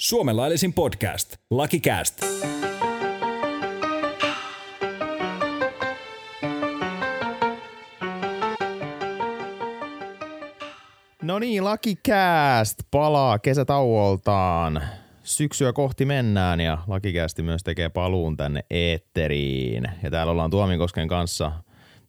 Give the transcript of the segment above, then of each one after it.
Suomen laillisin podcast. Lucky Cast. No niin, Lucky Cast palaa kesätauoltaan. Syksyä kohti mennään ja Lucky Cast myös tekee paluun tänne eetteriin. Ja täällä ollaan Tuomikosken kanssa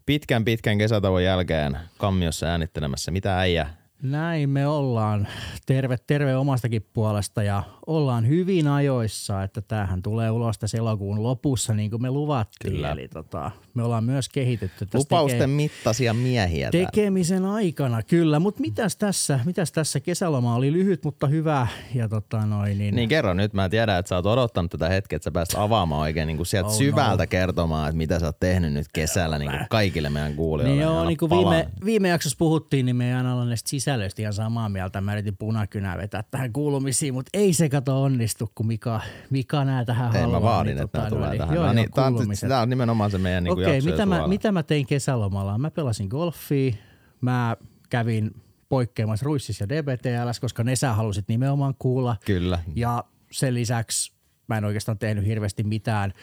pitkän pitkän kesätauon jälkeen kammiossa äänittelemässä. Mitä äijä Näin me ollaan. Terve, terve omastakin puolesta ja ollaan hyvin ajoissa, että tämähän tulee ulos tässä elokuun lopussa niin kuin me luvattiin. Kyllä. Eli tota, me ollaan myös kehitetty tästä lupausten teke- mittaisia miehiä täällä. tekemisen aikana, kyllä. Mutta mitäs tässä, mitäs tässä kesäloma oli lyhyt, mutta hyvä. Ja tota noin, niin, Niin kerro nyt, mä tiedän, että sä oot odottanut tätä hetkeä, että sä pääst avaamaan oikein niin kuin sieltä Oh no. syvältä kertomaan, että mitä sä oot tehnyt nyt kesällä niin kuin kaikille meidän kuulijoille. Niin joo, niin kuin viime, viime jaksossa puhuttiin, niin me ei aina olla näistä sisällöistä ihan samaa mieltä. Mä yritin punakynää vetää tähän kuulumisiin, mutta ei se kato onnistu, kun Mika, Mika nää tähän Ei, haluaa. mä vaadin, niin että tota tulee noin, tähän. Joo, no, niin, tää, on, tää on nimenomaan se meidän niin Okei, mitä mä, mitä mä tein kesälomalla? Mä pelasin golfia, mä kävin poikkeamassa Ruississa ja DBTLS, koska ne sä halusit nimenomaan kuulla. Kyllä. Ja sen lisäksi mä en oikeastaan tehnyt hirveästi mitään.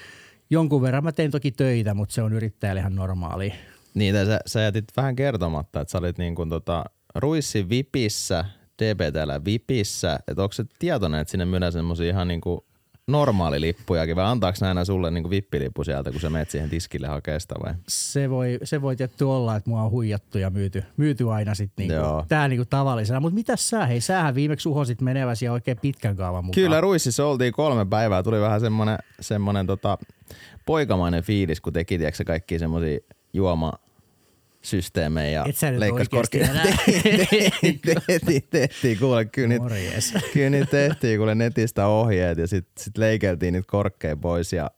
Jonkun verran mä tein toki töitä, mutta se on yrittäjälle ihan normaali. Niitä sä, sä jätit vähän kertomatta, että sä olit niin kuin tota Ruissin Vipissä, DBTllä Vipissä, että onko se tietoinen, että sinne myydään semmosia ihan niin kuin normaalilippujakin vai antaako näinä sulle niin kuin vippilippu sieltä, kun sä menet siihen tiskille hakee sitä vai? Se voi, se voi tietty olla, että mua on huijattu ja myyty, myyty aina sitten Joo. niinku, tää niinku tavallisena. Mutta mitäs sä, hei sähän viimeksi uhosit meneväsi ja oikein pitkän kaavan mukaan. Kyllä Ruississa oltiin kolme päivää, tuli vähän semmonen, semmonen tota, poikamainen fiilis, kun teki tiedätkö, kaikki semmosia juoma systeemejä ja Et sä nyt leikkasi enää. tehtiin, tehtiin, tehtiin, kuule, kyllä niitä, Morjes. kyllä niitä tehtiin kuule netistä ohjeet ja sitten sit leikeltiin niitä korkkeja pois ja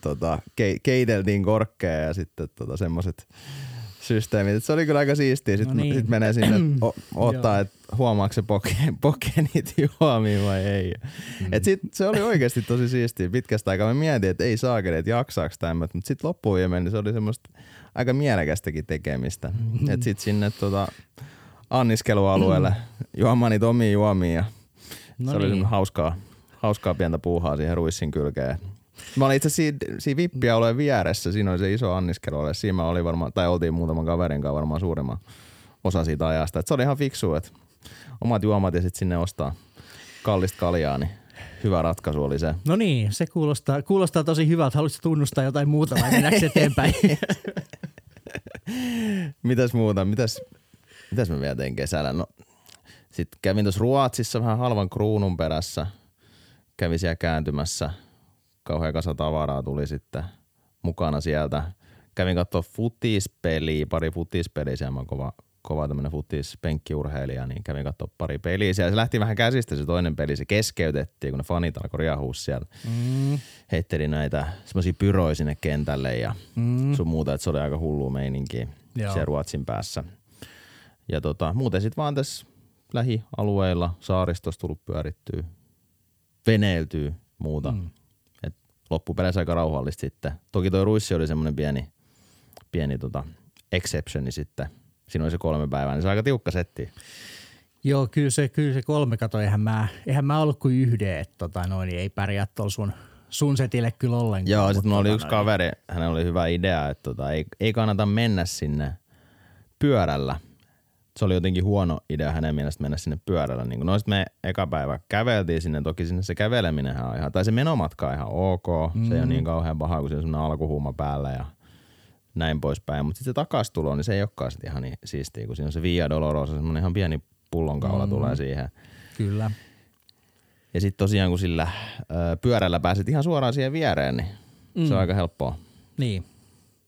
tota, ke, keiteltiin korkkeja ja sitten tota, semmoiset systeemit. Et se oli kyllä aika siistiä. Sitten No niin. sit menee sinne o, ottaa, että huomaako se poke, poke niitä juomia vai ei. Mm. Et sit, se oli oikeasti tosi siistiä. Pitkästä aikaa mä mietin, että ei saakeli, että jaksaako tämä. Mutta sitten loppuun viimein niin se oli semmoista aika mielekästäkin tekemistä. Mm. Että sitten sinne tota, anniskelualueelle juomaan niitä omia juomia ja No se oli niin. semmoinen hauskaa, hauskaa pientä puuhaa siihen ruissin kylkeen. Mä olin itse siinä, siinä vippialueen vieressä, siinä oli se iso anniskelualue. Siinä mä olin varmaan, tai oltiin muutaman kaverin kanssa varmaan suurimman osa siitä ajasta. Et se oli ihan fiksu, että omat juomat ja sitten sinne ostaa kallista kaljaa, niin hyvä ratkaisu oli se. No niin, se kuulostaa, kuulostaa tosi hyvältä. Haluaisitko tunnustaa jotain muuta vai mennäänkö eteenpäin? Mitäs muuta? Mitäs, mitäs mä vielä tein kesällä? No, sitten kävin tuossa Ruotsissa vähän halvan kruunun perässä. Kävin siellä kääntymässä. Kauhean kasa tavaraa tuli sitten mukana sieltä. Kävin katsoa futispeliä, pari futispeliä. Siellä mä oon kova, kova tämmönen futispenkkiurheilija, niin kävin katsoa pari peliä. Siellä se lähti vähän käsistä se toinen peli. Se keskeytettiin, kun ne fanit alkoi riahua siellä. mm, Heitteli näitä semmoisia pyroja sinne kentälle ja mm. sun muuta, että se oli aika hullu meininki Joo. siellä Ruotsin päässä. Ja tota, muuten sitten vaan tässä lähialueilla saaristossa tullut pyörittyä, veneiltyy muuta. Mm. Loppupeleissä aika rauhallista sitten. Toki toi Ruissi oli semmoinen pieni, pieni tota exceptioni sitten. Siinä oli se kolme päivää, niin se on aika tiukka setti. Joo, kyllä se, kyllä se kolme kato, eihän mä, eihän mä ollut kuin yhden, että tota, noin, ei pärjää tuolla sun, sun setille kyllä ollenkaan. Joo, sitten mulla oli tota yksi kaveri, hänellä oli hyvä idea, että tota, ei, ei kannata mennä sinne pyörällä. Se oli jotenkin huono idea hänen mielestä mennä sinne pyörällä. Niin kun, no sit me eka päivä käveltiin sinne, toki sinne se käveleminen on ihan, tai se menomatka on ihan ok. Mm. Se ei ole niin kauhean paha, kun se on alkuhuuma päällä ja näin poispäin. Mutta sitten se takastulo, niin se ei olekaan sit ihan niin siistiä, kun siinä on se Via Dolorosa, semmoinen ihan pieni pullonkaula mm. tulee siihen. Kyllä. Ja sitten tosiaan kun sillä ö, pyörällä pääset ihan suoraan siihen viereen, niin mm. se on aika helppoa. Niin.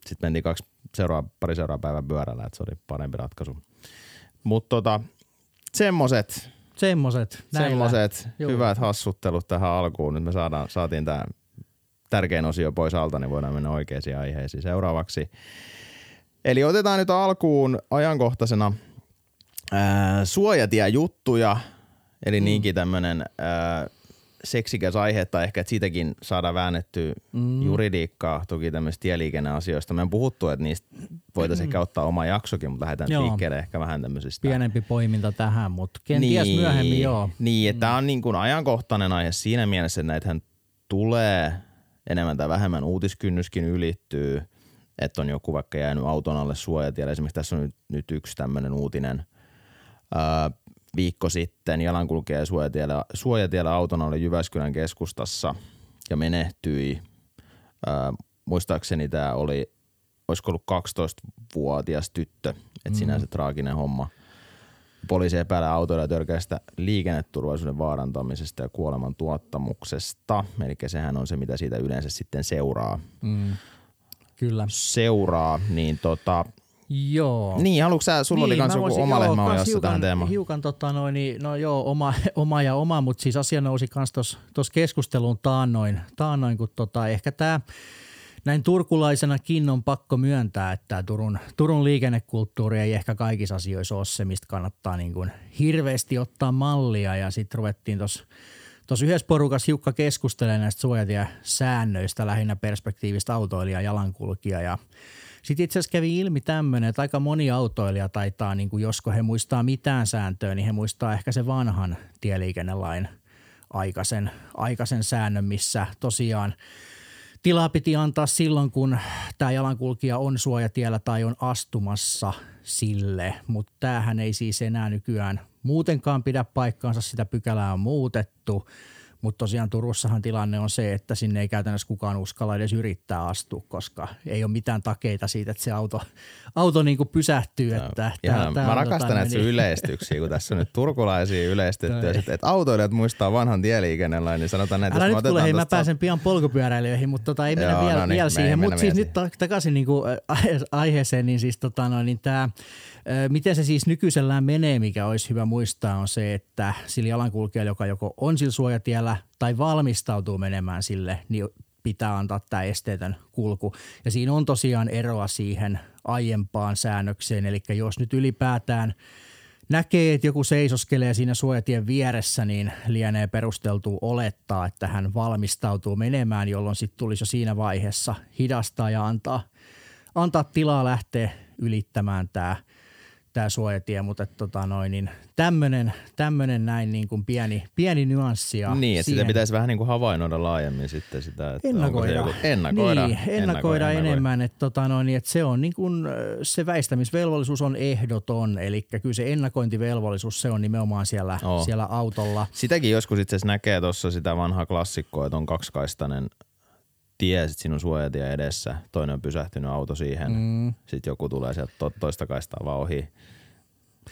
Sitten mentiin kaksi seuraa, pari seuraa päivän pyörällä, että se oli parempi ratkaisu. Mutta tota, semmoset, Semmoset. näillä. semmoset Joo. hyvät hassuttelut tähän alkuun. Nyt me saadaan, saatiin tämä tärkein osio pois alta, niin voidaan mennä oikeisiin aiheisiin seuraavaksi. Eli otetaan nyt alkuun ajankohtaisena ää, suojatiejuttuja, eli mm. niinkin tämmönen ää, seksikäs aihe, tai ehkä että siitäkin saadaan väännettyä mm. juridiikkaa, toki tämmöistä tieliikenneasioista. Me on puhuttu, että niistä voitaisiin mm. ehkä ottaa oma jaksokin, mutta lähdetään joo. liikkeelle ehkä vähän tämmöisistä. Pienempi poiminta tähän, mutta kenties niin, myöhemmin joo. Niin, että mm. tämä on niin kuin ajankohtainen aihe siinä mielessä, että näitähän tulee enemmän tai vähemmän uutiskynnyskin ylittyy, että on joku vaikka jäänyt auton alle suojatielle. Esimerkiksi tässä on nyt, nyt yksi tämmöinen uutinen ää, viikko sitten jalankulkija suojatiellä, suojatiellä auton alle Jyväskylän keskustassa ja menehtyi. Ää, muistaakseni tämä oli, olisiko ollut 12-vuotias tyttö, että mm. sinänsä traaginen homma. Poliisi epäilee autoilla törkeästä liikenneturvallisuuden vaarantamisesta ja kuoleman tuottamuksesta. Eli sehän on se, mitä siitä yleensä sitten seuraa. Mm. Kyllä. Seuraa, niin tota, Joo. Niin, haluatko sä, sulla niin, oli kans joku oma lehmä ojassa tähän teemaan? Hiukan tota noin, niin, no joo, oma, oma ja oma, mutta siis asia nousi kans tuossa keskusteluun taannoin, taannoin kun tota, ehkä tämä näin turkulaisenakin on pakko myöntää, että Turun, Turun liikennekulttuuri ei ehkä kaikissa asioissa ole se, mistä kannattaa niin kuin hirveästi ottaa mallia. Ja sitten ruvettiin tuossa Tuossa yhdessä porukassa hiukka keskustelemaan näistä suojatiesäännöistä lähinnä perspektiivistä autoilija ja jalankulkija. Ja sitten itse asiassa kävi ilmi tämmöinen, että aika moni autoilija taitaa, niin kuin josko he muistaa mitään sääntöä, niin he muistaa ehkä se vanhan tieliikennelain aikaisen, aikaisen säännön, missä tosiaan – tilaa piti antaa silloin, kun tämä jalankulkija on suojatiellä tai on astumassa sille, mutta tämähän ei siis enää nykyään muutenkaan pidä paikkaansa, sitä pykälää on muutettu – mutta tosiaan Turussahan tilanne on se, että sinne ei käytännössä kukaan uskalla edes yrittää astua, koska ei ole mitään takeita siitä, että se auto, auto niin kuin pysähtyy. Että tää, tää, tää mä rakastan näitä niin. yleistyksiä, kun tässä on nyt turkulaisia yleistettyjä. No sitten, että autoilijat muistaa vanhan tieliikennelain, niin sanotaan näitä. Älä nyt kuule, hei, mä pääsen pian polkupyöräilijöihin, mutta tota, ei mennä Joo, vielä, no niin, vielä siihen. Mutta siis nyt takaisin niin kuin aiheeseen, niin siis tota, no, niin tämä Miten se siis nykyisellään menee, mikä olisi hyvä muistaa, on se, että sillä jalankulkijalla, joka joko on sillä suojatiellä tai valmistautuu menemään sille, niin pitää antaa tämä esteetön kulku. Ja siinä on tosiaan eroa siihen aiempaan säännökseen, eli jos nyt ylipäätään näkee, että joku seisoskelee siinä suojatien vieressä, niin lienee perusteltu olettaa, että hän valmistautuu menemään, jolloin sitten tulisi jo siinä vaiheessa hidastaa ja antaa, antaa tilaa lähteä ylittämään tämä – tämä suojatie, mutta tota noin, niin tämmöinen, tämmöinen näin niin kuin pieni, pieni nyanssi. Ja niin, että sitä pitäisi vähän niin kuin havainnoida laajemmin sitten sitä. Että ennakoida. Joku, ennakoida. Niin, ennakoida, ennakoida enemmän, että tota noin, niin että se on niin kuin, se väistämisvelvollisuus on ehdoton, eli kyllä se ennakointivelvollisuus se on nimenomaan siellä, oh. siellä autolla. Sitäkin joskus itse asiassa näkee tuossa sitä vanhaa klassikkoa, että on kaksikaistainen tie, sit sinun suojatie edessä, toinen on pysähtynyt auto siihen, mm. sitten joku tulee sieltä to- toista kaistaa vaan ohi.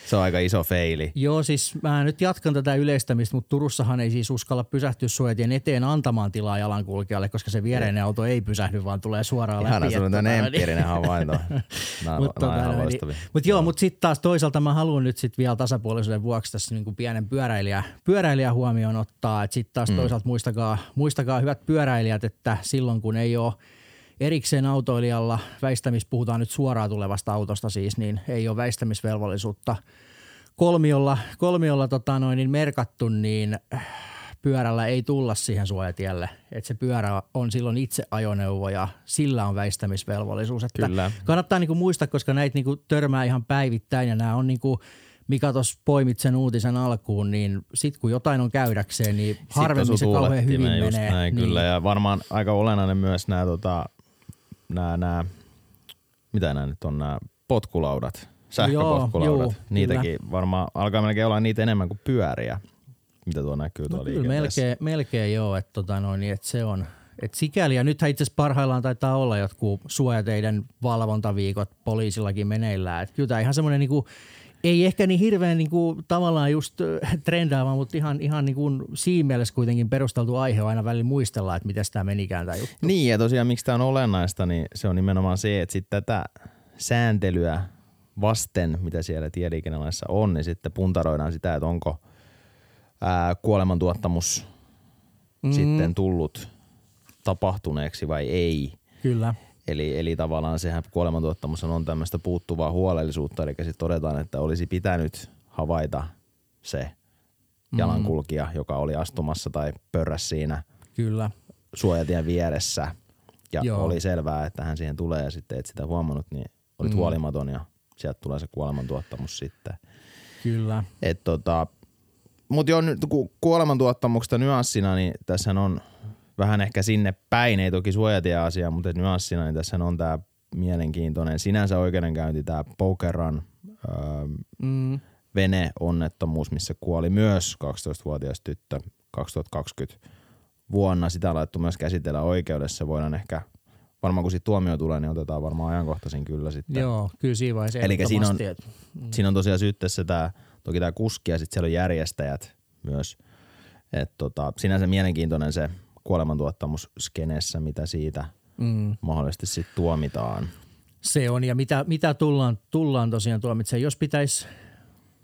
Se on aika iso feili. Joo, siis mä nyt jatkan tätä yleistämistä, mutta Turussahan ei siis uskalla pysähtyä suojatien eteen antamaan tilaa jalankulkijalle, koska se viereinen auto ei pysähdy, vaan tulee suoraan Ihana, läpi. Ihana, sulla on empiirinen havainto. mutta tota, niin, mut joo, mutta sitten taas toisaalta mä haluan nyt sitten vielä tasapuolisuuden vuoksi tässä niinku pienen pyöräilijä, pyöräilijä huomioon ottaa, että sitten taas mm. toisaalta muistakaa, muistakaa hyvät pyöräilijät, että silloin kun ei ole erikseen autoilijalla, väistämis, puhutaan nyt suoraan tulevasta autosta siis, niin ei ole väistämisvelvollisuutta kolmiolla, kolmiolla tota noin, niin merkattu, niin pyörällä ei tulla siihen suojatielle. Että se pyörä on silloin itse ajoneuvo ja sillä on väistämisvelvollisuus. Että Kyllä. Kannattaa niinku muistaa, koska näitä niinku törmää ihan päivittäin ja nämä on niinku, mikä tuossa poimit sen uutisen alkuun, niin sitten kun jotain on käydäkseen, niin harvemmin se kauhean hyvin menee. Näin, niin. Kyllä ja varmaan aika olennainen myös nämä tota, nämä, nämä, mitä nämä nyt on, nämä potkulaudat, sähköpotkulaudat. Joo, Niitäkin kyllä. varmaan alkaa melkein olla niitä enemmän kuin pyöriä, mitä tuo näkyy tuolla no, kyllä melkein, melkein joo, että tota noin, että se on, et sikäli, ja nythän itse asiassa parhaillaan taitaa olla jotkut suojateiden valvontaviikot poliisillakin meneillään. Et kyllä tämä ihan semmoinen niinku ei ehkä niin hirveän niin kuin, tavallaan just trendaava, mutta ihan, ihan niin kuin siinä mielessä kuitenkin perusteltu aihe on aina välillä muistella, että miten tämä menikään tämä juttu. Niin ja tosiaan miksi tämä on olennaista, niin se on nimenomaan se, että sitten tätä sääntelyä vasten, mitä siellä tieliikennelaissa on, niin sitten puntaroidaan sitä, että onko ää, kuolemantuottamus mm. sitten tullut tapahtuneeksi vai ei. Kyllä. Eli, eli tavallaan sehän kuolemantuottamus on tämmöistä puuttuvaa huolellisuutta, eli sitten todetaan, että olisi pitänyt havaita se jalankulkija, joka oli astumassa tai pörräs siinä Kyllä. suojatien vieressä. Ja Joo. oli selvää, että hän siihen tulee ja sitten et sitä huomannut, niin olit mm. huolimaton ja sieltä tulee se kuolemantuottamus sitten. Kyllä. Et tota, mutta joo, nyt ku, kuolemantuottamuksesta nyanssina, niin tässä on vähän ehkä sinne päin, ei toki suojatie-asia, mutta et nyanssina, niin tässä on tämä mielenkiintoinen sinänsä oikeudenkäynti, tämä Pokeran öö, Mm. veneonnettomuus, missä kuoli myös 12-vuotias tyttö 2020 vuonna. Sitä on laittu myös käsitellä oikeudessa. Voidaan ehkä, varmaan kun siitä tuomio tulee, niin otetaan varmaan ajankohtaisin kyllä sitten. Joo, kyllä siinä vaiheessa Elikkä siinä on- että- Mm. Siinä on tosiaan syytteessä tämä, toki tämä kuski ja sitten siellä on järjestäjät myös. Et tota, sinänsä mielenkiintoinen se kuolemantuottamus skeneessä, mitä siitä Mm. mahdollisesti sitten tuomitaan. Se on, ja mitä, mitä tullaan, tullaan tosiaan tuomitsemaan. Jos pitäisi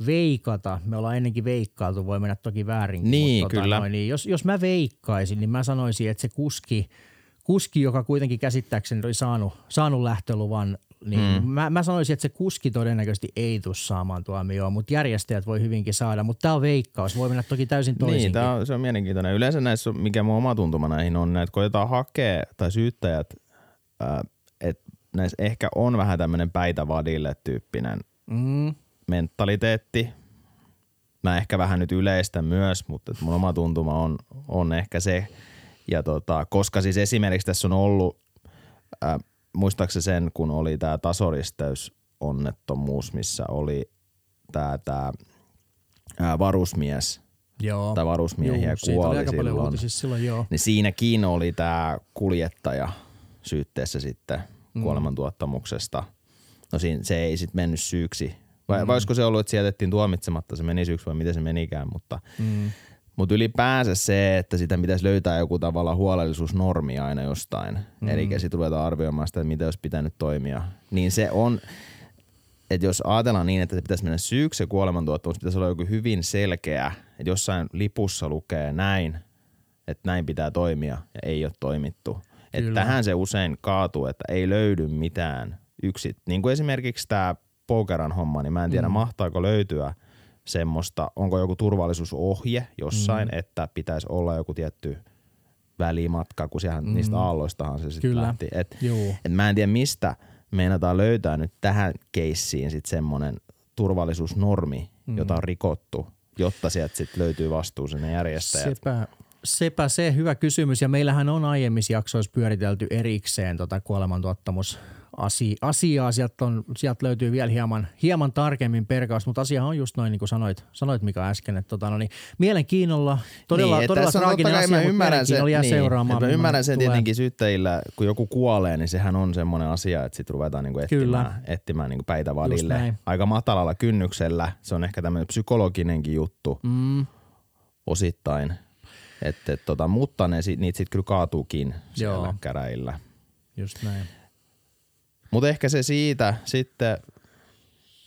veikata, me ollaan ennenkin veikkailtu, voi mennä toki väärinkin. Niin, mutta kyllä. Noin, niin jos, jos mä veikkaisin, niin mä sanoisin, että se kuski, kuski joka kuitenkin käsittääkseni oli saanut, saanut lähtöluvan, niin mm. mä, mä sanoisin, että se kuski todennäköisesti ei tule saamaan tuomioon, mutta järjestäjät voi hyvinkin saada. Mutta tämä on veikkaus, voi mennä toki täysin toisinkin. Niin, tää on, se on mielenkiintoinen. Yleensä näissä, mikä mun oma tuntuma näihin on, että koetaan hakea tai syyttäjät, että näissä ehkä on vähän tämmöinen päitä vadille tyyppinen Mm, mentaliteetti. Mä ehkä vähän nyt yleistä myös, mutta mun oma tuntuma on, on ehkä se. Ja tota, koska siis esimerkiksi tässä on ollut, äh, muistaakseni sen, kun oli tämä tasoristeysonnettomuus, missä oli tämä tää, ää, varusmies joo. tai varusmiehiä Juu, siitä oli kuoli aika silloin. uutisissa silloin, joo. Niin siinäkin oli tämä kuljettaja syytteessä sitten Mm. kuolemantuottamuksesta. No siinä, se ei sitten mennyt syyksi. Vai, Mm. vai olisiko se ollut, että se jätettiin tuomitsematta, se meni syyksi vai miten se menikään, mutta Mm. Mutta ylipäänsä se, että sitä pitäisi löytää joku tavalla huolellisuusnormi aina jostain. Mm. Eli sitten ruvetaan arvioimaan sitä, että mitä olisi pitänyt toimia. Niin se on, että jos ajatellaan niin, että se pitäisi mennä syyksi se kuolemantuottamus, pitäisi olla joku hyvin selkeä, että jossain lipussa lukee näin, että näin pitää toimia ja ei ole toimittu. Että tähän se usein kaatuu, että ei löydy mitään yksi. Niin kuin esimerkiksi tämä pokeran homma, niin mä en tiedä mm. mahtaako löytyä semmoista, onko joku turvallisuusohje jossain, mm. että pitäisi olla joku tietty välimatka, kun siellä mm. niistä aalloistahan se sitten lähti. Et, Juu. et mä en tiedä mistä meinataan löytää nyt tähän keissiin sitten semmoinen turvallisuusnormi, mm. jota on rikottu, jotta sieltä sitten löytyy vastuullinen järjestäjät. Sepä, sepä se hyvä kysymys ja meillähän on aiemmissa jaksoissa pyöritelty erikseen tota kuolemantuottamus asiaa. Sieltä, on, sieltä löytyy vielä hieman, hieman tarkemmin perkaus, mutta asia on just noin niin kuin sanoit, sanoit Mika äsken, että tota, no niin, mielenkiinnolla, todella, niin, todella traaginen asia, mä mutta ymmärrän sen, jää niin, seuraamaan. mä ymmärrän sen tulee. tietenkin syyttäjillä, kun joku kuolee, niin sehän on semmoinen asia, että sitten ruvetaan niinku Kyllä. etsimään, etsimään niinku päitä Just vadille. näin. Aika matalalla kynnyksellä. Se on ehkä tämmöinen psykologinenkin juttu Mm, osittain. Et, et, tota, mutta ne, niitä sitten kyllä kaatuukin siellä Joo. käräjillä. just näin. Mutta ehkä se siitä sitten,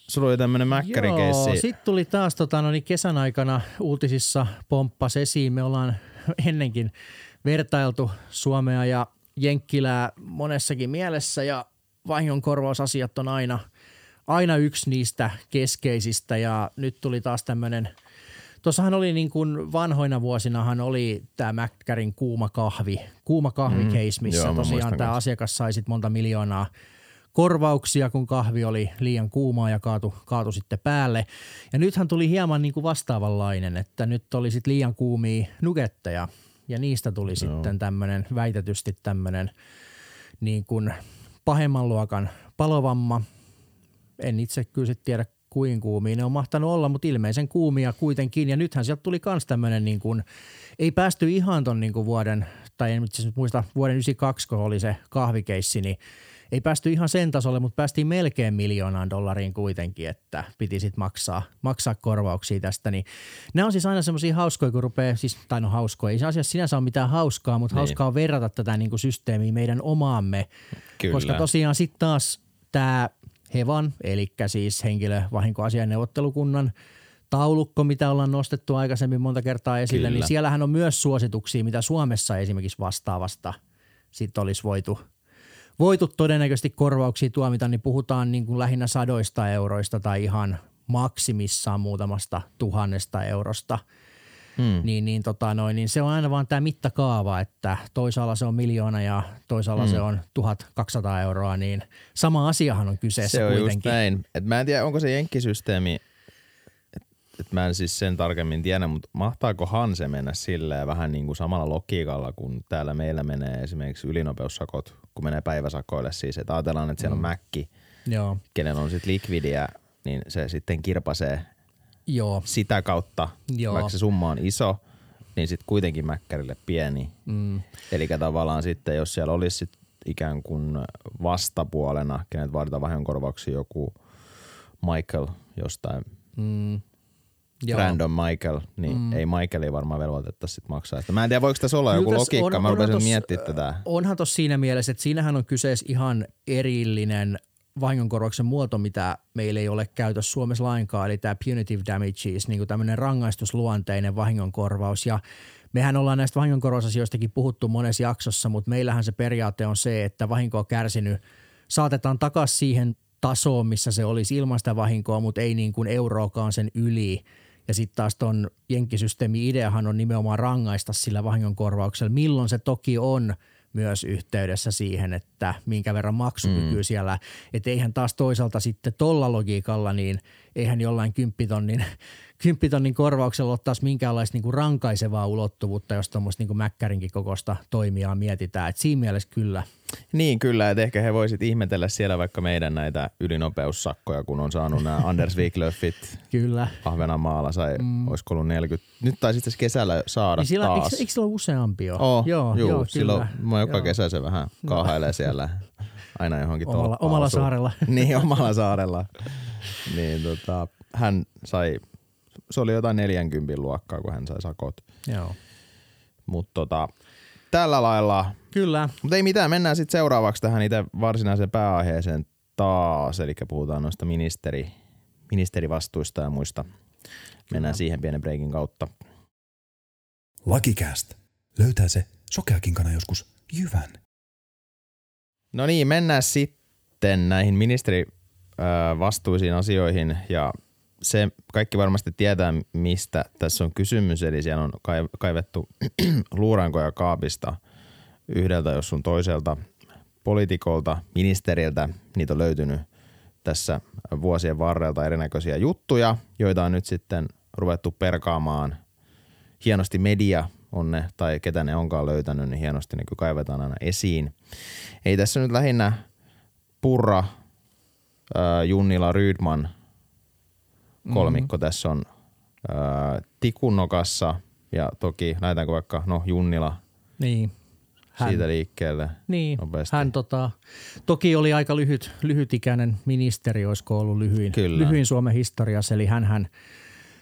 sulla oli tämmöinen Joo, mäkkärikeissi. sitten tuli taas tota, no niin kesän aikana uutisissa pomppas esiin. Me ollaan ennenkin vertailtu Suomea ja Jenkkilää monessakin mielessä ja vahingonkorvausasiat on aina, aina yksi niistä keskeisistä ja nyt tuli taas tämmöinen Tuossahan oli niin kuin vanhoina vuosinahan oli tämä Mäkkärin kuuma kahvi, kuuma kahvikeis, missä Joo, mä tosiaan tämä asiakas sai sit monta miljoonaa korvauksia, kun kahvi oli liian kuumaa ja kaatu, kaatu sitten päälle. Ja nythän tuli hieman niin kuin vastaavanlainen, että nyt oli sitten liian kuumia nuketteja ja niistä tuli Joo. sitten tämmöinen väitetysti tämmöinen niin kuin pahemman luokan palovamma. En itse kyllä sit tiedä kuin kuumia ne on mahtanut olla, mutta ilmeisen kuumia kuitenkin. Ja nythän sieltä tuli kans tämmöinen niin kuin, ei päästy ihan ton niin kuin vuoden, tai en muista vuoden 92, kun oli se kahvikeissi, niin ei päästy ihan sen tasolle, mutta päästiin melkein miljoonaan dollariin kuitenkin, että piti sitten maksaa, maksaa korvauksia tästä. Niin nämä on siis aina semmoisia hauskoja, kun rupeaa, siis, tai no hauskoja, ei se asiassa sinänsä ole mitään hauskaa, mutta Niin. niin. hauskaa on verrata tätä niin kuin systeemiä meidän omaamme. Kyllä. Koska tosiaan sitten taas tämä Hevan, eli siis henkilövahinkoasian neuvottelukunnan taulukko, mitä ollaan nostettu aikaisemmin monta kertaa esille, Kyllä. niin siellähän on myös suosituksia, mitä Suomessa esimerkiksi vastaavasta sitten olisi voitu, voitu todennäköisesti korvauksia tuomita, niin puhutaan niin kuin lähinnä sadoista euroista tai ihan maksimissaan muutamasta tuhannesta eurosta. mm. niin, niin, tota noin, niin se on aina vaan tämä mittakaava, että toisaalla se on miljoona ja toisaalla mm. se on 1200 euroa, niin sama asiahan on kyseessä se on kuitenkin. Just näin. Et mä en tiedä, onko se jenkkisysteemi, että mä en siis sen tarkemmin tiedä, mutta mahtaakohan se mennä silleen vähän niin kuin samalla logiikalla, kun täällä meillä menee esimerkiksi ylinopeussakot, kun menee päiväsakoille siis, että ajatellaan, että siellä mm. on mäkki, Joo. kenen on sitten likvidiä, niin se sitten kirpasee Joo. sitä kautta, Joo. vaikka se summa on iso, niin sitten kuitenkin mäkkärille pieni. Mm. Eli tavallaan sitten, jos siellä olisi sit ikään kuin vastapuolena, kenet vaaditaan vahingonkorvauksia joku Michael jostain mm. Joo. random Michael, niin mm. ei Michaeli varmaan velvoitetta sit maksaa. Mä en tiedä, voiko tässä olla Kyllä joku logiikka, on, mä rupesin miettimään tätä. Onhan tuossa siinä mielessä, että siinähän on kyseessä ihan erillinen vahingonkorvauksen muoto, mitä meillä ei ole käytössä Suomessa lainkaan, eli tämä punitive damages, niin kuin tämmöinen rangaistusluonteinen vahingonkorvaus. Ja mehän ollaan näistä vahingonkorvausasioistakin puhuttu monessa jaksossa, mutta meillähän se periaate on se, että vahinko on kärsinyt, saatetaan takaisin siihen tasoon, missä se olisi ilman sitä vahinkoa, mutta ei niin kuin euroakaan sen yli. Ja sitten taas tuon jenkkisysteemi ideahan on nimenomaan rangaista sillä vahingonkorvauksella, milloin se toki on – myös yhteydessä siihen, että minkä verran maksukykyä mm. siellä. Että eihän taas toisaalta sitten tolla logiikalla, niin eihän jollain kymppitonnin, kymppitonnin korvauksella taas minkäänlaista niinku rankaisevaa ulottuvuutta, jos tuommoista niinku Mäkkärinkin kokosta toimijaa mietitään. Et siinä mielessä kyllä. Niin kyllä, että ehkä he voisit ihmetellä siellä vaikka meidän näitä ylinopeussakkoja, kun on saanut nämä Anders Wiklöfit kyllä. Ahvenanmaalla sai, mm. olisiko ollut 40, nyt taisi itse kesällä saada niin sillä, taas. Eikö, eikö sillä ole useampi jo? Oh, joo, joo, joo silloin mä joka joo. kesä se vähän kaahailee siellä aina johonkin omalla, omalla saarella. niin, omalla saarella. niin tota, hän sai, se oli jotain 40 luokkaa, kun hän sai sakot. Joo. Mutta tota, tällä lailla. Kyllä. Mutta ei mitään, mennään sitten seuraavaksi tähän itse varsinaiseen pääaiheeseen taas, eli puhutaan noista ministeri, ministerivastuista ja muista. Mennään Kyllä. siihen pienen breikin kautta. Lakikääst. Löytää se sokeakinkana joskus jyvän. No niin, mennään sitten näihin ministerivastuisiin asioihin ja se kaikki varmasti tietää, mistä tässä on kysymys. Eli siellä on kaivettu luurankoja kaapista yhdeltä, jos sun toiselta poliitikolta, ministeriltä. Niitä on löytynyt tässä vuosien varrelta erinäköisiä juttuja, joita on nyt sitten ruvettu perkaamaan. Hienosti media on ne, tai ketä ne onkaan löytänyt, niin hienosti ne kaivetaan aina esiin. Ei tässä nyt lähinnä Purra, Junnila, Rydman – kolmikko mm-hmm. tässä on ää, Tikunnokassa ja toki lähdetäänkö vaikka no Junnila niin. Hän, siitä liikkeelle Niin, nopeasti. hän tota, toki oli aika lyhyt, lyhytikäinen ministeri, olisiko ollut lyhyin, lyhyin Suomen historiassa, eli hän, hän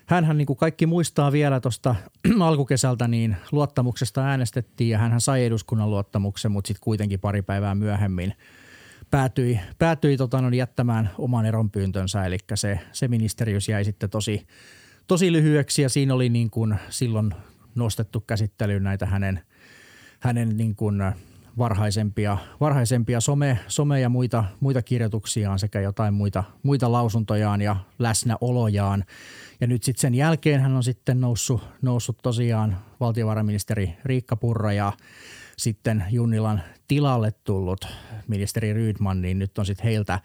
Hänhän niin kuin kaikki muistaa vielä tuosta alkukesältä, niin luottamuksesta äänestettiin ja hän sai eduskunnan luottamuksen, mutta sitten kuitenkin pari päivää myöhemmin – päätyi, päätyi tota, no, jättämään oman eronpyyntönsä, eli se, se ministeriös jäi sitten tosi, tosi lyhyeksi ja siinä oli niin kuin silloin nostettu käsittelyyn näitä hänen, hänen niin kuin varhaisempia, varhaisempia some, some ja muita, muita kirjoituksiaan sekä jotain muita, muita lausuntojaan ja läsnäolojaan. Ja nyt sitten sen jälkeen hän on sitten noussut, noussut tosiaan valtiovarainministeri Riikka Purra ja sitten Junnilan tilalle tullut ministeri Rydman, niin nyt on sitten heiltä,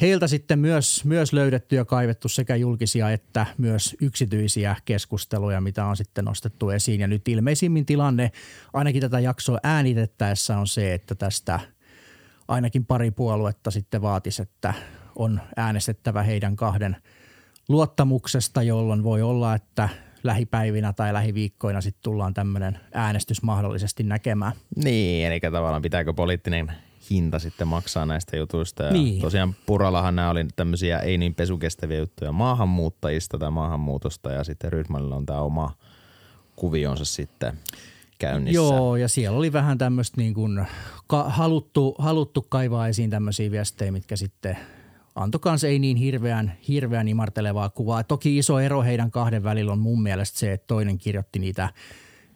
heiltä sitten myös, myös löydetty ja kaivettu sekä julkisia että myös yksityisiä keskusteluja, mitä on sitten nostettu esiin. Ja nyt ilmeisimmin tilanne ainakin tätä jaksoa äänitettäessä on se, että tästä ainakin pari puoluetta sitten vaatisi, että on äänestettävä heidän kahden luottamuksesta, jolloin voi olla, että lähipäivinä tai lähiviikkoina sitten tullaan tämmöinen äänestys mahdollisesti näkemään. Niin, eli tavallaan pitääkö poliittinen hinta sitten maksaa näistä jutuista. Ja niin. Tosiaan Purallahan nämä oli tämmöisiä ei niin pesukestäviä juttuja maahanmuuttajista tai maahanmuutosta ja sitten Rydmanilla on tämä oma kuvionsa sitten käynnissä. Joo, ja siellä oli vähän tämmöistä niin kuin ka- haluttu, haluttu kaivaa esiin tämmöisiä viestejä, mitkä sitten antoi kanssa ei niin hirveän, hirveän imartelevaa kuvaa. Toki iso ero heidän kahden välillä on mun mielestä se, että toinen kirjoitti niitä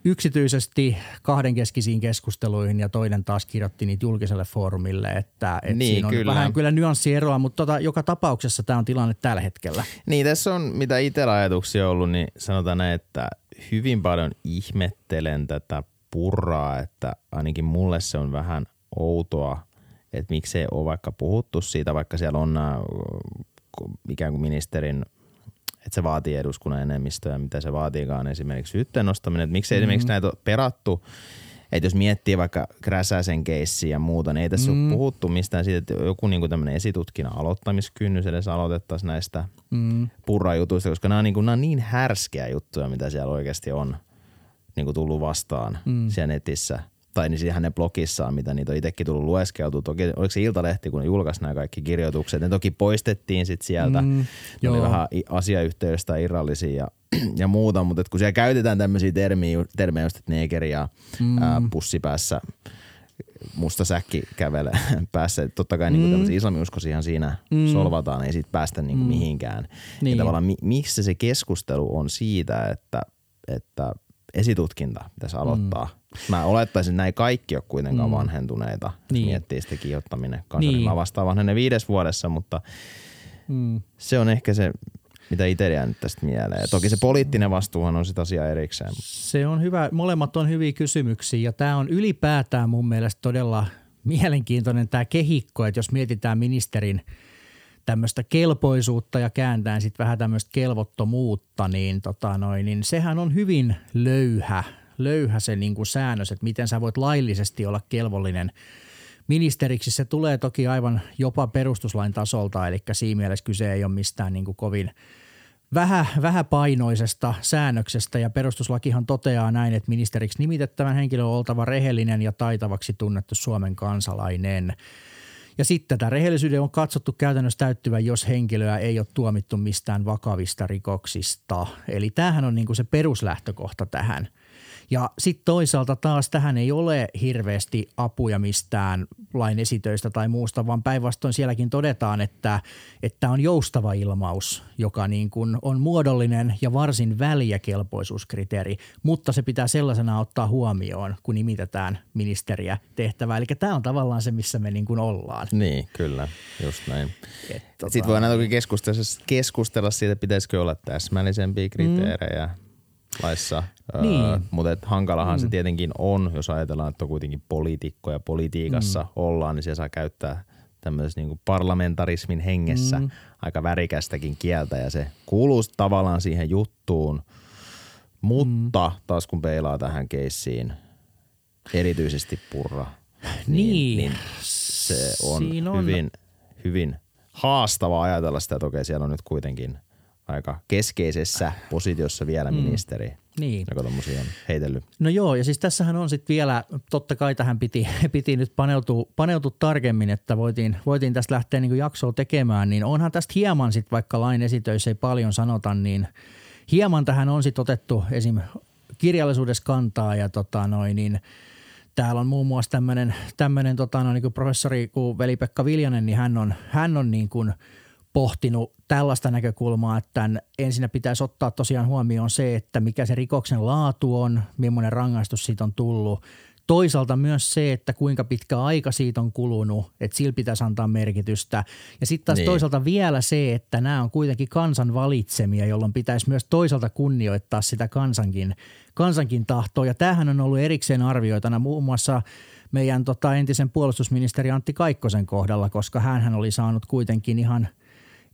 yksityisesti kahdenkeskisiin keskusteluihin ja toinen taas kirjoitti niitä julkiselle foorumille, että, että niin, siinä on kyllä. vähän kyllä nyanssieroa, mutta tota, joka tapauksessa tämä on tilanne tällä hetkellä. Niin, tässä on mitä itsellä ajatuksia ollut, niin sanotaan näin, että hyvin paljon ihmettelen tätä purraa, että ainakin mulle se on vähän outoa, että miksei ole vaikka puhuttu siitä, vaikka siellä on nämä ikään kuin ministerin että se vaatii eduskunnan enemmistöä, mitä se vaatiikaan esimerkiksi syytteen nostaminen. Että miksei mm-hmm. esimerkiksi näitä ole perattu, että jos miettii vaikka Kräsäsen keissiä ja muuta, niin ei tässä mm. ole puhuttu mistään siitä, että joku niin tämmöinen esitutkinnan aloittamiskynnys edes aloitettaisiin näistä mm. purrajutuista, koska nämä on, niin kuin, nämä on niin härskeä juttuja, mitä siellä oikeasti on niin kuin tullut vastaan mm. siellä netissä – tai niin hänen blogissaan, mitä niitä on itsekin tullut lueskeltua. Toki oliko se Iltalehti, kun ne julkaisi nämä kaikki kirjoitukset. Ne toki poistettiin sitten sieltä. Mm, ne oli vähän asiayhteydestä irrallisia ja, ja muuta, mutta kun siellä käytetään tämmöisiä termiä, termejä, että negeri ja mm. ää, pussi päässä musta säkki kävele päässä. Totta kai niinku mm. niin islamiuskoisihan siinä mm. solvataan, ei siitä päästä niin mm. mihinkään. Niin. Ja tavallaan mi- missä se keskustelu on siitä, että, että esitutkinta pitäisi aloittaa. Mm. Mä olettaisin, että näin kaikki ole kuitenkaan mm. vanhentuneita, niin. miettii sitä kiihottaminen kanssa. Niin. Mä vastaan vanhenen viides vuodessa, mutta mm. se on ehkä se, mitä itse jäänyt tästä mieleen. Toki se poliittinen vastuuhan on sitä asiaa erikseen. Se on hyvä. Molemmat on hyviä kysymyksiä ja tämä on ylipäätään mun mielestä todella mielenkiintoinen tämä kehikko, että jos mietitään ministerin – tämmöistä kelpoisuutta ja kääntään sitten vähän tämmöistä kelvottomuutta, niin, tota noin, niin sehän on hyvin löyhä, löyhä se niin kuin säännös, että miten sä voit laillisesti olla kelvollinen ministeriksi. Se tulee toki aivan jopa perustuslain tasolta, eli siinä mielessä kyse ei ole mistään niin kuin kovin vähä, vähäpainoisesta säännöksestä ja perustuslakihan toteaa näin, että ministeriksi nimitettävän henkilö on oltava rehellinen ja taitavaksi tunnettu Suomen kansalainen – ja sitten tätä rehellisyyden on katsottu käytännössä täyttyvän, jos henkilöä ei ole tuomittu mistään vakavista rikoksista. Eli tämähän on niin kuin se peruslähtökohta tähän – ja sitten toisaalta taas tähän ei ole hirveästi apuja mistään lain esitöistä tai muusta, vaan päinvastoin sielläkin todetaan, että, että on joustava ilmaus, joka niin kuin on muodollinen ja varsin väliä kelpoisuuskriteeri, mutta se pitää sellaisena ottaa huomioon, kun nimitetään ministeriä tehtävää. Eli tämä on tavallaan se, missä me niin kuin ollaan. Niin, kyllä, just näin. tota... Sitten voidaan toki keskustella, keskustella siitä, pitäisikö olla täsmällisempiä kriteerejä. Mm laissa, niin. öö, mutta hankalahan mm. se tietenkin on, jos ajatellaan, että on kuitenkin poliitikko ja politiikassa mm. ollaan, niin se saa käyttää tämmöisessä niin parlamentarismin hengessä mm. aika värikästäkin kieltä ja se kuuluu tavallaan siihen juttuun, mutta mm. taas kun peilaa tähän keissiin, erityisesti purra, niin, niin. niin se on, on hyvin, hyvin haastava ajatella sitä, että okei siellä on nyt kuitenkin – aika keskeisessä positiossa vielä mm. ministeri, niin. joka tuommoisia on heitellyt. No joo, ja siis tässähän on sitten vielä, totta kai tähän piti, piti nyt paneutua, paneutua tarkemmin, että voitiin, voitiin tästä lähteä niin jaksoa tekemään, niin onhan tästä hieman sitten, vaikka lain esitöissä ei paljon sanota, niin hieman tähän on sitten otettu esim. kirjallisuudessa kantaa ja tota noin, niin täällä on muun muassa tämmöinen, tota noin, niin professori kuin Veli-Pekka Viljanen, niin hän on, hän on niin kuin – pohtinut tällaista näkökulmaa, että ensinnä pitäisi ottaa tosiaan huomioon se, että mikä se rikoksen laatu on, millainen rangaistus siitä on tullut. Toisaalta myös se, että kuinka pitkä aika siitä on kulunut, että sillä pitäisi antaa merkitystä. Ja sitten taas niin. toisaalta vielä se, että nämä on kuitenkin kansan valitsemia, jolloin pitäisi myös toisaalta kunnioittaa sitä kansankin, kansankin tahtoa. Ja tämähän on ollut erikseen arvioitana muun muassa meidän tota, entisen puolustusministeri Antti Kaikkosen kohdalla, koska hän oli saanut kuitenkin ihan –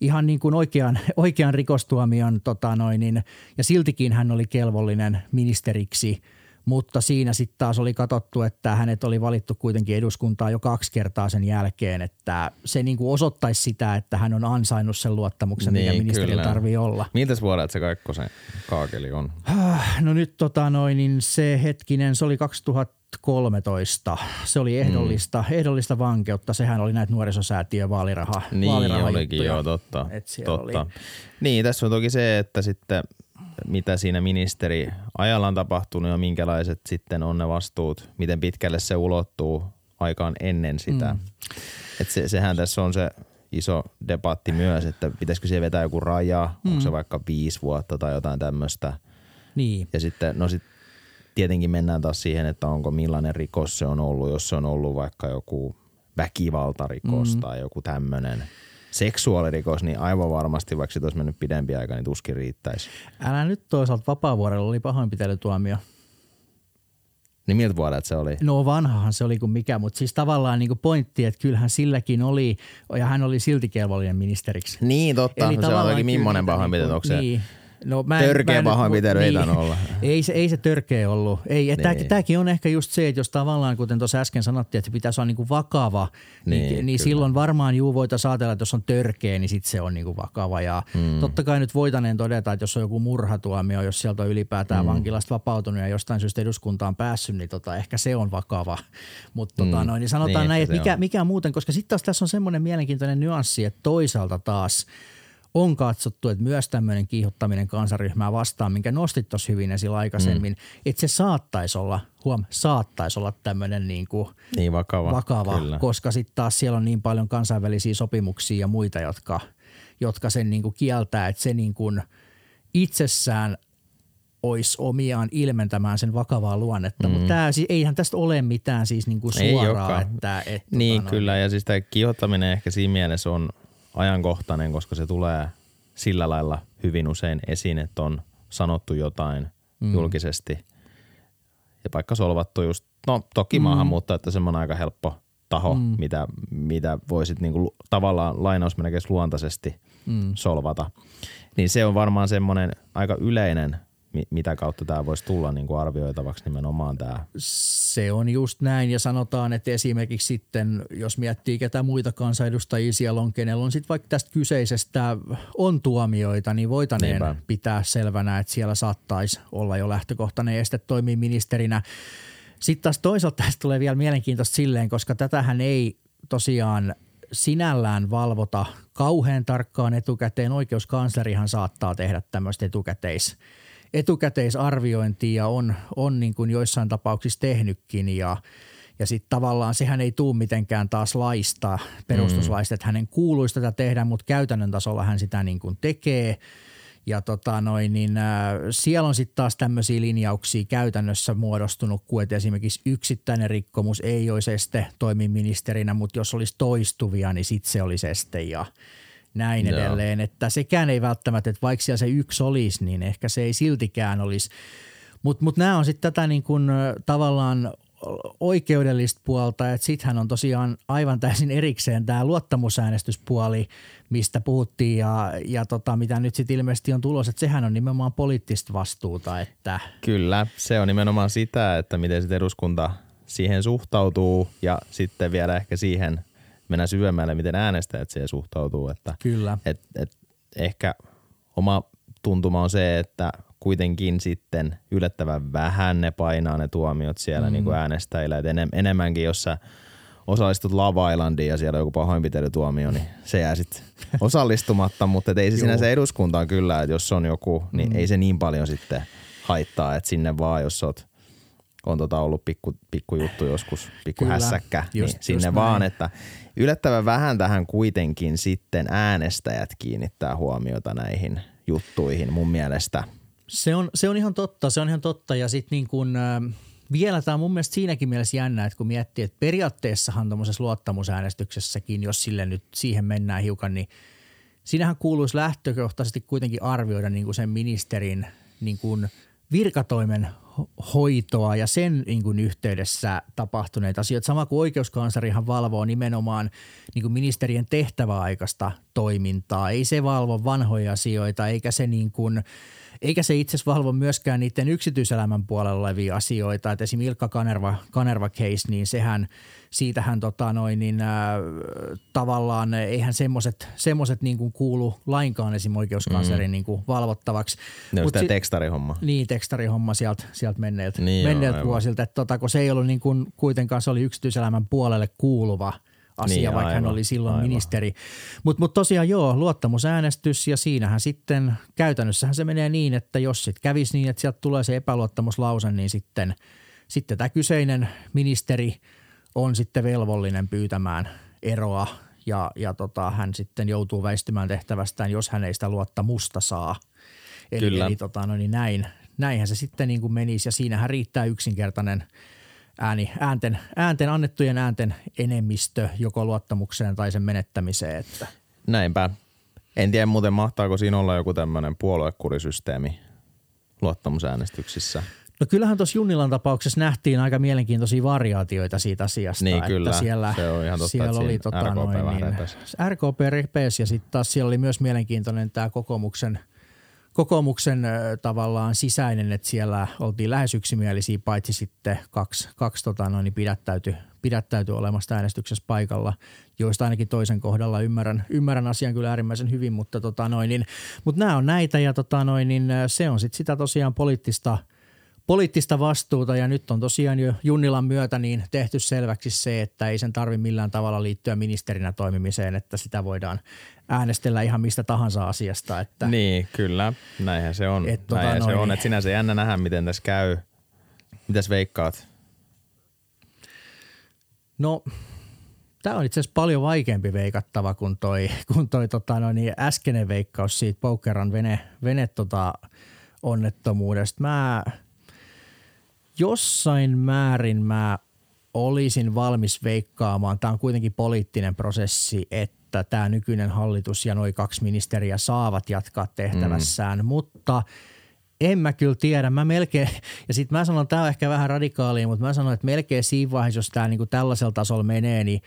ihan niin kuin oikean, oikean rikostuomion tota noin, niin, ja siltikin hän oli kelvollinen ministeriksi, mutta siinä sitten taas oli katsottu, että hänet oli valittu kuitenkin eduskuntaa jo kaksi kertaa sen jälkeen, että se niin kuin osoittaisi sitä, että hän on ansainnut sen luottamuksen, niin, mikä ministerillä tarvii olla. Miltä vuodet se Kaikkosen kaakeli on? No nyt tota noin, niin se hetkinen, se oli 2000 2013. Se oli ehdollista, mm. ehdollista vankeutta. Sehän oli näitä nuorisosäätiön vaaliraha Niin olikin, joo, totta. totta. Oli. Niin, tässä on toki se, että sitten mitä siinä ministeri ajalla on tapahtunut ja minkälaiset sitten on ne vastuut, miten pitkälle se ulottuu aikaan ennen sitä. Mm. Et se, sehän tässä on se iso debatti myös, että pitäisikö se vetää joku raja, mm. onko se mm. vaikka viisi vuotta tai jotain tämmöistä. Niin. Ja sitten, no sit tietenkin mennään taas siihen, että onko millainen rikos se on ollut, jos se on ollut vaikka joku väkivaltarikos mm. tai joku tämmöinen. seksuaalirikos, niin aivan varmasti, vaikka siitä olisi mennyt pidempi aika, niin tuskin riittäisi. Älä nyt toisaalta vapaavuorella oli pahoinpitelytuomio. Niin miltä vuodelta se oli? No vanhahan se oli kuin mikä, mutta siis tavallaan niin kuin pointti, että kyllähän silläkin oli, ja hän oli silti kelvollinen ministeriksi. Niin, totta. Eli se on jotenkin millainen pahoinpitely, niinku- onko se niin. No, mä en- törkeä pahoinpitely ei niin. olla. Ei se, ei se törkeä ollut. Ei, niin. Niin. Tämäkin on ehkä just se, että jos tavallaan, kuten tuossa äsken sanottiin, että se pitäisi olla niinku vakava, niin, Niin, niin, silloin varmaan juu voitaisiin ajatella, että jos on törkeä, niin sitten se on niinku vakava. Ja mm. totta kai nyt voitaneen todeta, että jos on joku murhatuomio, jos sieltä on ylipäätään mm. vankilasta vapautunut ja jostain syystä eduskuntaan päässyt, niin tota, ehkä se on vakava. Mutta tota, Mm. noin, niin sanotaan Niin, näin, että mikä, on. mikä muuten, koska sitten taas tässä on semmoinen mielenkiintoinen nyanssi, että toisaalta taas on katsottu, että myös tämmöinen kiihottaminen kansaryhmää vastaan, minkä nostit tuossa hyvin esillä aikaisemmin, mm. että se saattaisi olla, huom, saattaisi olla tämmöinen niin kuin Niin vakava. vakava, Kyllä. koska sitten taas siellä on niin paljon kansainvälisiä sopimuksia ja muita, jotka, jotka sen niin kuin kieltää, että se niin kuin itsessään olisi omiaan ilmentämään sen vakavaa luonnetta. Mm. Mutta tää, siis, eihän tästä ole mitään siis niin kuin Ei suoraa. olekaan. että, et, Niin, tota, kyllä. Ja siis tämä kiihottaminen ehkä siinä mielessä on ajankohtainen, koska se tulee sillä lailla hyvin usein esiin, että on sanottu jotain mm. julkisesti. Ja vaikka solvattu just, no toki mm. maahanmuutto, että semmoinen aika helppo taho, mm. mitä, mitä voisit niinku tavallaan lainausmerkeissä luontaisesti mm. solvata. Niin se on varmaan semmoinen aika yleinen, mitä kautta tämä voisi tulla niinku arvioitavaksi nimenomaan tämä Se on just näin ja sanotaan, että esimerkiksi sitten, jos miettii ketä muita kansanedustajia siellä on, kenellä on sitten vaikka tästä kyseisestä on tuomioita, niin voitaneen Niinpä. pitää selvänä, että siellä saattaisi olla jo lähtökohtainen este toimia ministerinä. Sitten taas toisaalta tästä tulee vielä mielenkiintoista silleen, koska tätähän ei tosiaan sinällään valvota kauhean tarkkaan etukäteen. Oikeuskanslerihan saattaa tehdä tämmöistä etukäteis, etukäteisarviointia on, on niin kuin joissain tapauksissa tehnytkin ja ja sitten tavallaan sehän ei tule mitenkään taas laista, perustuslaista, että hänen kuuluisi tätä tehdä, mutta käytännön tasolla hän sitä niin kuin tekee. Ja tota noin, niin äh, siellä on sitten taas tämmöisiä linjauksia käytännössä muodostunut, kuin että esimerkiksi yksittäinen rikkomus ei olisi este toimia ministerinä, mutta jos olisi toistuvia, niin sitten se olisi este ja näin Joo. edelleen. Että sekään ei välttämättä, että vaikka siellä se yksi olisi, niin ehkä se ei siltikään olisi. Mutta mut nämä on sitten tätä niin kun, tavallaan oikeudellista puolta, että sittenhän on tosiaan aivan täysin erikseen tämä luottamusäänestyspuoli, mistä puhuttiin ja, ja tota, mitä nyt sitten ilmeisesti on tulos, että sehän on nimenomaan poliittista vastuuta, että Kyllä, se on nimenomaan sitä, että miten sit eduskunta siihen suhtautuu ja sitten vielä ehkä siihen mennä syvemmälle, miten äänestäjät siihen suhtautuu. Että kyllä. et, et ehkä oma tuntuma on se, että kuitenkin sitten yllättävän vähän ne painaa ne tuomiot siellä mm. niin kuin äänestäjillä. Et enem, enemmänkin, jos sä osallistut Lava Islandiin ja siellä on joku pahoinpitelytuomio, niin se jää sitten osallistumatta, mutta et ei se sinänsä eduskuntaan kyllä, että jos on joku, niin mm. ei se niin paljon sitten haittaa, että sinne vaan, jos oot on tota ollut pikku, pikku juttu joskus, pikku Kyllä, hässäkkä, just- niin just sinne näin. vaan, että yllättävän vähän tähän kuitenkin sitten äänestäjät kiinnittää huomiota näihin juttuihin mun mielestä. Se on, se on ihan totta, se on ihan totta ja sitten niin kun, äh, vielä tämä on mun mielestä siinäkin mielessä jännä, että kun miettii, että periaatteessahan tuommoisessa luottamusäänestyksessäkin, jos sille nyt siihen mennään hiukan, niin siinähän kuuluisi lähtökohtaisesti kuitenkin arvioida niin kuin sen ministerin niin kuin virkatoimen ho- hoitoa ja sen niin kuin yhteydessä tapahtuneita asioita. Sama kuin oikeuskanslerihan valvoo nimenomaan niin kuin ministerien tehtäväaikaista toimintaa. Ei se valvo vanhoja asioita eikä se niin kuin, eikä se itse asiassa valvo myöskään niiden yksityiselämän puolella olevia asioita. Et esimerkiksi Ilkka Kanerva, Kanerva case, niin sehän, siitähän tota noin, niin, äh, tavallaan eihän semmoiset, semmoset niin kuin kuulu lainkaan esimerkiksi oikeuskanslerin mm. niin kuin valvottavaksi. Ne on Mut sitä si- tekstarihomma. niin, tekstarihomma sieltä, sieltä menneiltä, Niin niin joo, vuosilta. Että tota, kun se ei ollut niin kuin, kuitenkaan, se oli yksityiselämän puolelle kuuluva asia, Niin, vaikka hän aivan, oli silloin aivan. ministeri. Mutta mut tosiaan joo, luottamusäänestys ja siinähän sitten käytännössähän se menee niin, että jos sitten kävisi niin, että sieltä tulee se epäluottamuslause, niin sitten, sitten tämä kyseinen ministeri on sitten velvollinen pyytämään eroa ja, ja tota, hän sitten joutuu väistymään tehtävästään, jos hän ei sitä luottamusta saa. Eli, Kyllä. eli tota, no niin näin, näinhän se sitten niin kuin menisi ja siinähän riittää yksinkertainen ääni, äänten, äänten, annettujen äänten enemmistö joko luottamukseen tai sen menettämiseen. Että. Näinpä. En tiedä muuten mahtaako siinä olla joku tämmöinen puoluekurisysteemi luottamusäänestyksissä. No kyllähän tuossa Junnilan tapauksessa nähtiin aika mielenkiintoisia variaatioita siitä asiasta. Niin, että kyllä. Siellä, Se on ihan totta, siellä että oli tota, RKP noin, niin. RKP repesi ja sitten taas siellä oli myös mielenkiintoinen tämä kokoomuksen, kokoomuksen tavallaan sisäinen, että siellä oltiin lähes yksimielisiä, paitsi sitten kaksi, kaksi tota, noin, niin pidättäytyi, pidättäytyi olemasta äänestyksessä paikalla, joista ainakin toisen kohdalla ymmärrän, ymmärrän asian kyllä äärimmäisen hyvin, mutta, tota, noin, niin, mutta nämä on näitä ja tota, noin, niin, se on sitten sitä tosiaan poliittista – poliittista vastuuta ja nyt on tosiaan jo Junnilan myötä niin tehty selväksi se, että ei sen tarvi millään tavalla liittyä ministerinä toimimiseen, että sitä voidaan äänestellä ihan mistä tahansa asiasta. Että Niin, kyllä. Näinhän se on. Et tota Näinhän se noin, on. Että sinänsä jännä nähdä, miten tässä käy. Mitäs veikkaat? No, tämä on itse asiassa paljon vaikeampi veikattava kuin toi, kuin toi tota, no niin, äskeinen veikkaus siitä Pokeran vene, vene tota, onnettomuudesta. Mä jossain määrin mä olisin valmis veikkaamaan, tämä on kuitenkin poliittinen prosessi, että tämä nykyinen hallitus ja noin kaksi ministeriä saavat jatkaa tehtävässään, mm. mutta en mä kyllä tiedä. Mä melkein, ja sitten mä sanon, tämä on ehkä vähän radikaalia, mutta mä sanon, että melkein siinä vaiheessa, jos tämä niinku tällaisella tasolla menee, niin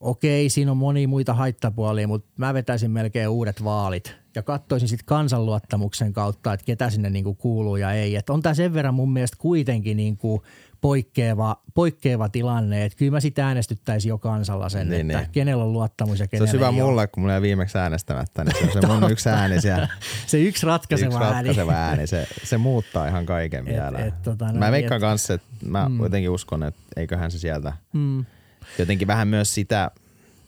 okei, siinä on moni muita haittapuolia, mutta mä vetäisin melkein uudet vaalit ja katsoisin sitten kansanluottamuksen kautta, että ketä sinne niinku kuuluu ja ei. Et on tämä sen verran mun mielestä kuitenkin niinku poikkeava, poikkeava tilanne, että kyllä mä sitten äänestyttäisin jo kansalla sen, Niin, että niin. kenellä on luottamus ja Se kenellä olisi hyvä ei ole. mulle, kun mulla jäi viimeksi äänestämättä, niin se on se mun yksi ääni siellä. Se yksi ratkaiseva Yksi ääni. ratkaiseva ääni. Se, se muuttaa ihan kaiken Et- vielä. et tota noin, mä veikkaan et- kanssa, että mä mm. jotenkin uskon, että eiköhän se sieltä Mm. Jotenkin vähän myös sitä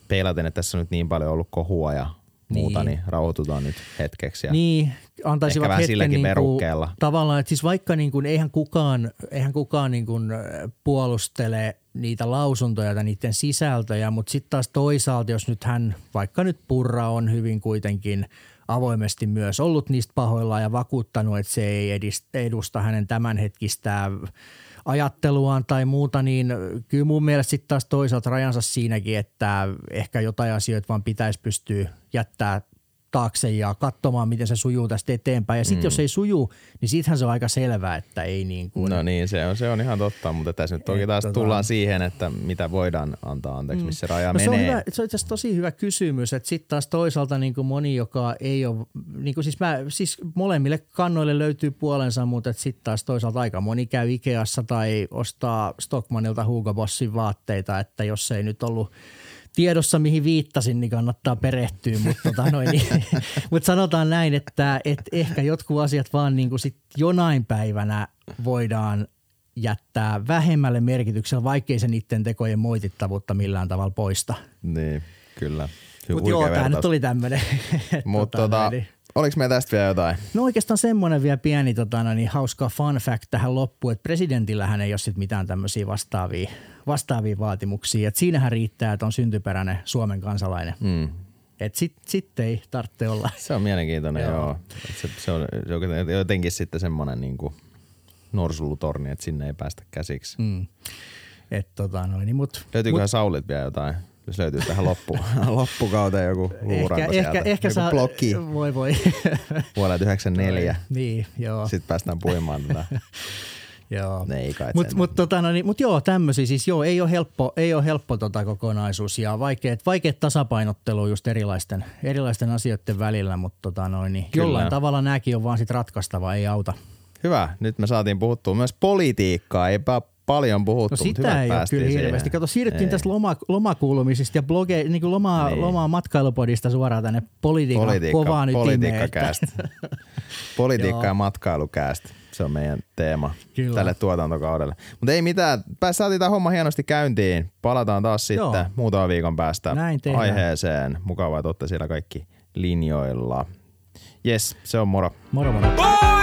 peilaten, että tässä on nyt niin paljon ollut kohua ja muuta, Niin. niin, rauhoitutaan nyt hetkeksi. Ja Niin, antaisivat Ehkä vähän hetken silläkin niin kuin, verukkeella. tavallaan, että siis vaikka niin kuin, eihän kukaan, eihän kukaan niin kuin, äh, puolustele niitä lausuntoja tai niiden sisältöjä, mutta sitten taas toisaalta, jos nyt hän, vaikka nyt Purra on hyvin kuitenkin avoimesti myös ollut niistä pahoillaan ja vakuuttanut, että se ei edusta hänen tämänhetkistä ajatteluaan tai muuta, niin kyllä mun mielestä sitten taas toisaalta rajansa siinäkin, että ehkä jotain asioita vaan pitäisi pystyä jättää taakse ja katsomaan, miten se sujuu tästä eteenpäin. Ja sitten mm. jos ei suju, niin sittenhän se on aika selvää, että ei niin kuin. No niin, se on, se on ihan totta, mutta tässä nyt toki taas tota- tullaan siihen, että mitä voidaan antaa anteeksi, missä se raja No se on, menee. hyvä, se on itse asiassa tosi hyvä kysymys, että sitten taas toisaalta niin kuin moni, joka ei ole, niin kuin siis, mä, siis molemmille kannoille löytyy puolensa, mutta sitten taas toisaalta aika moni käy Ikeassa tai ostaa Stockmanilta Hugo Bossin vaatteita, että jos ei nyt ollut tiedossa, mihin viittasin, niin kannattaa perehtyä, mutta, tota noin, niin, mutta sanotaan näin, että, että ehkä jotkut asiat vaan niin kuin sit jonain päivänä voidaan jättää vähemmälle merkityksellä, vaikkei se niiden tekojen moitittavuutta millään tavalla poista. Niin, kyllä. Mutta joo, tämä nyt oli tämmöinen. Mutta tota, niin. oliko meillä tästä vielä jotain? No oikeastaan semmoinen vielä pieni tota, no niin, hauska fun fact tähän loppuun, että presidentillähän ei ole sit mitään tämmöisiä vastaavia, vastaavia vaatimuksia. Et siinähän riittää, että on syntyperäinen Suomen kansalainen. Mm. Et sitten sit ei tarvitse olla. Se on mielenkiintoinen, joo. joo. Et Se, se on jotenkin sitten semmoinen niin kuin norsulutorni, että sinne ei päästä käsiksi. Mm. Et, tota, noin, niin, mut, Löytyyköhän mut, Saulit vielä jotain? Jos löytyy tähän loppu, loppukauteen joku ehkä, luuranko ehkä, sieltä. ehkä joku saa, blokki voi voi. vuodelta 94. niin, joo. Sitten päästään puimaan tätä. joo. Ne ei kai Mutta mut, tota, no niin, mut joo, tämmöisiä siis joo, ei ole helppo, ei ole helppo tota kokonaisuus ja vaikeat, vaikeat tasapainottelu just erilaisten, erilaisten asioiden välillä, mutta tota noin, niin Kyllä. jollain tavalla nämäkin on vaan sit ratkaistava, ei auta. Hyvä, nyt me saatiin puhuttua myös politiikkaa, eipä paljon puhuttu, No mutta sitä hyvä, ei ole päästiin kyllä siihen. hirveästi. Kato, siirryttiin Ei. tästä loma, lomakuulumisista ja bloge, niin kuin loma, Niin. lomaa matkailupodista suoraan tänne politiikan Politiikka, kovaan ytimeen. että- politiikkakääst. Politiikka ja matkailukääst. Se on meidän teema Kyllä. tälle tuotantokaudelle. Mutta ei mitään, pääs saatiin tämä homma hienosti käyntiin. Palataan taas sitten Joo. muutaman viikon päästä Näin tehdään. aiheeseen. Mukavaa, että olette siellä kaikki linjoilla. Yes, se on moro. Moro moro. Boys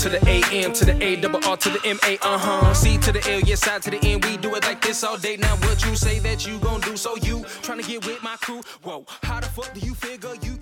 to the A M to the A double R to the M A uh huh. C to the L, yes, I to the N. We do it like this all day. Now what you say that you gon' do? So you tryna get with my crew? Whoa, how the fuck do you figure you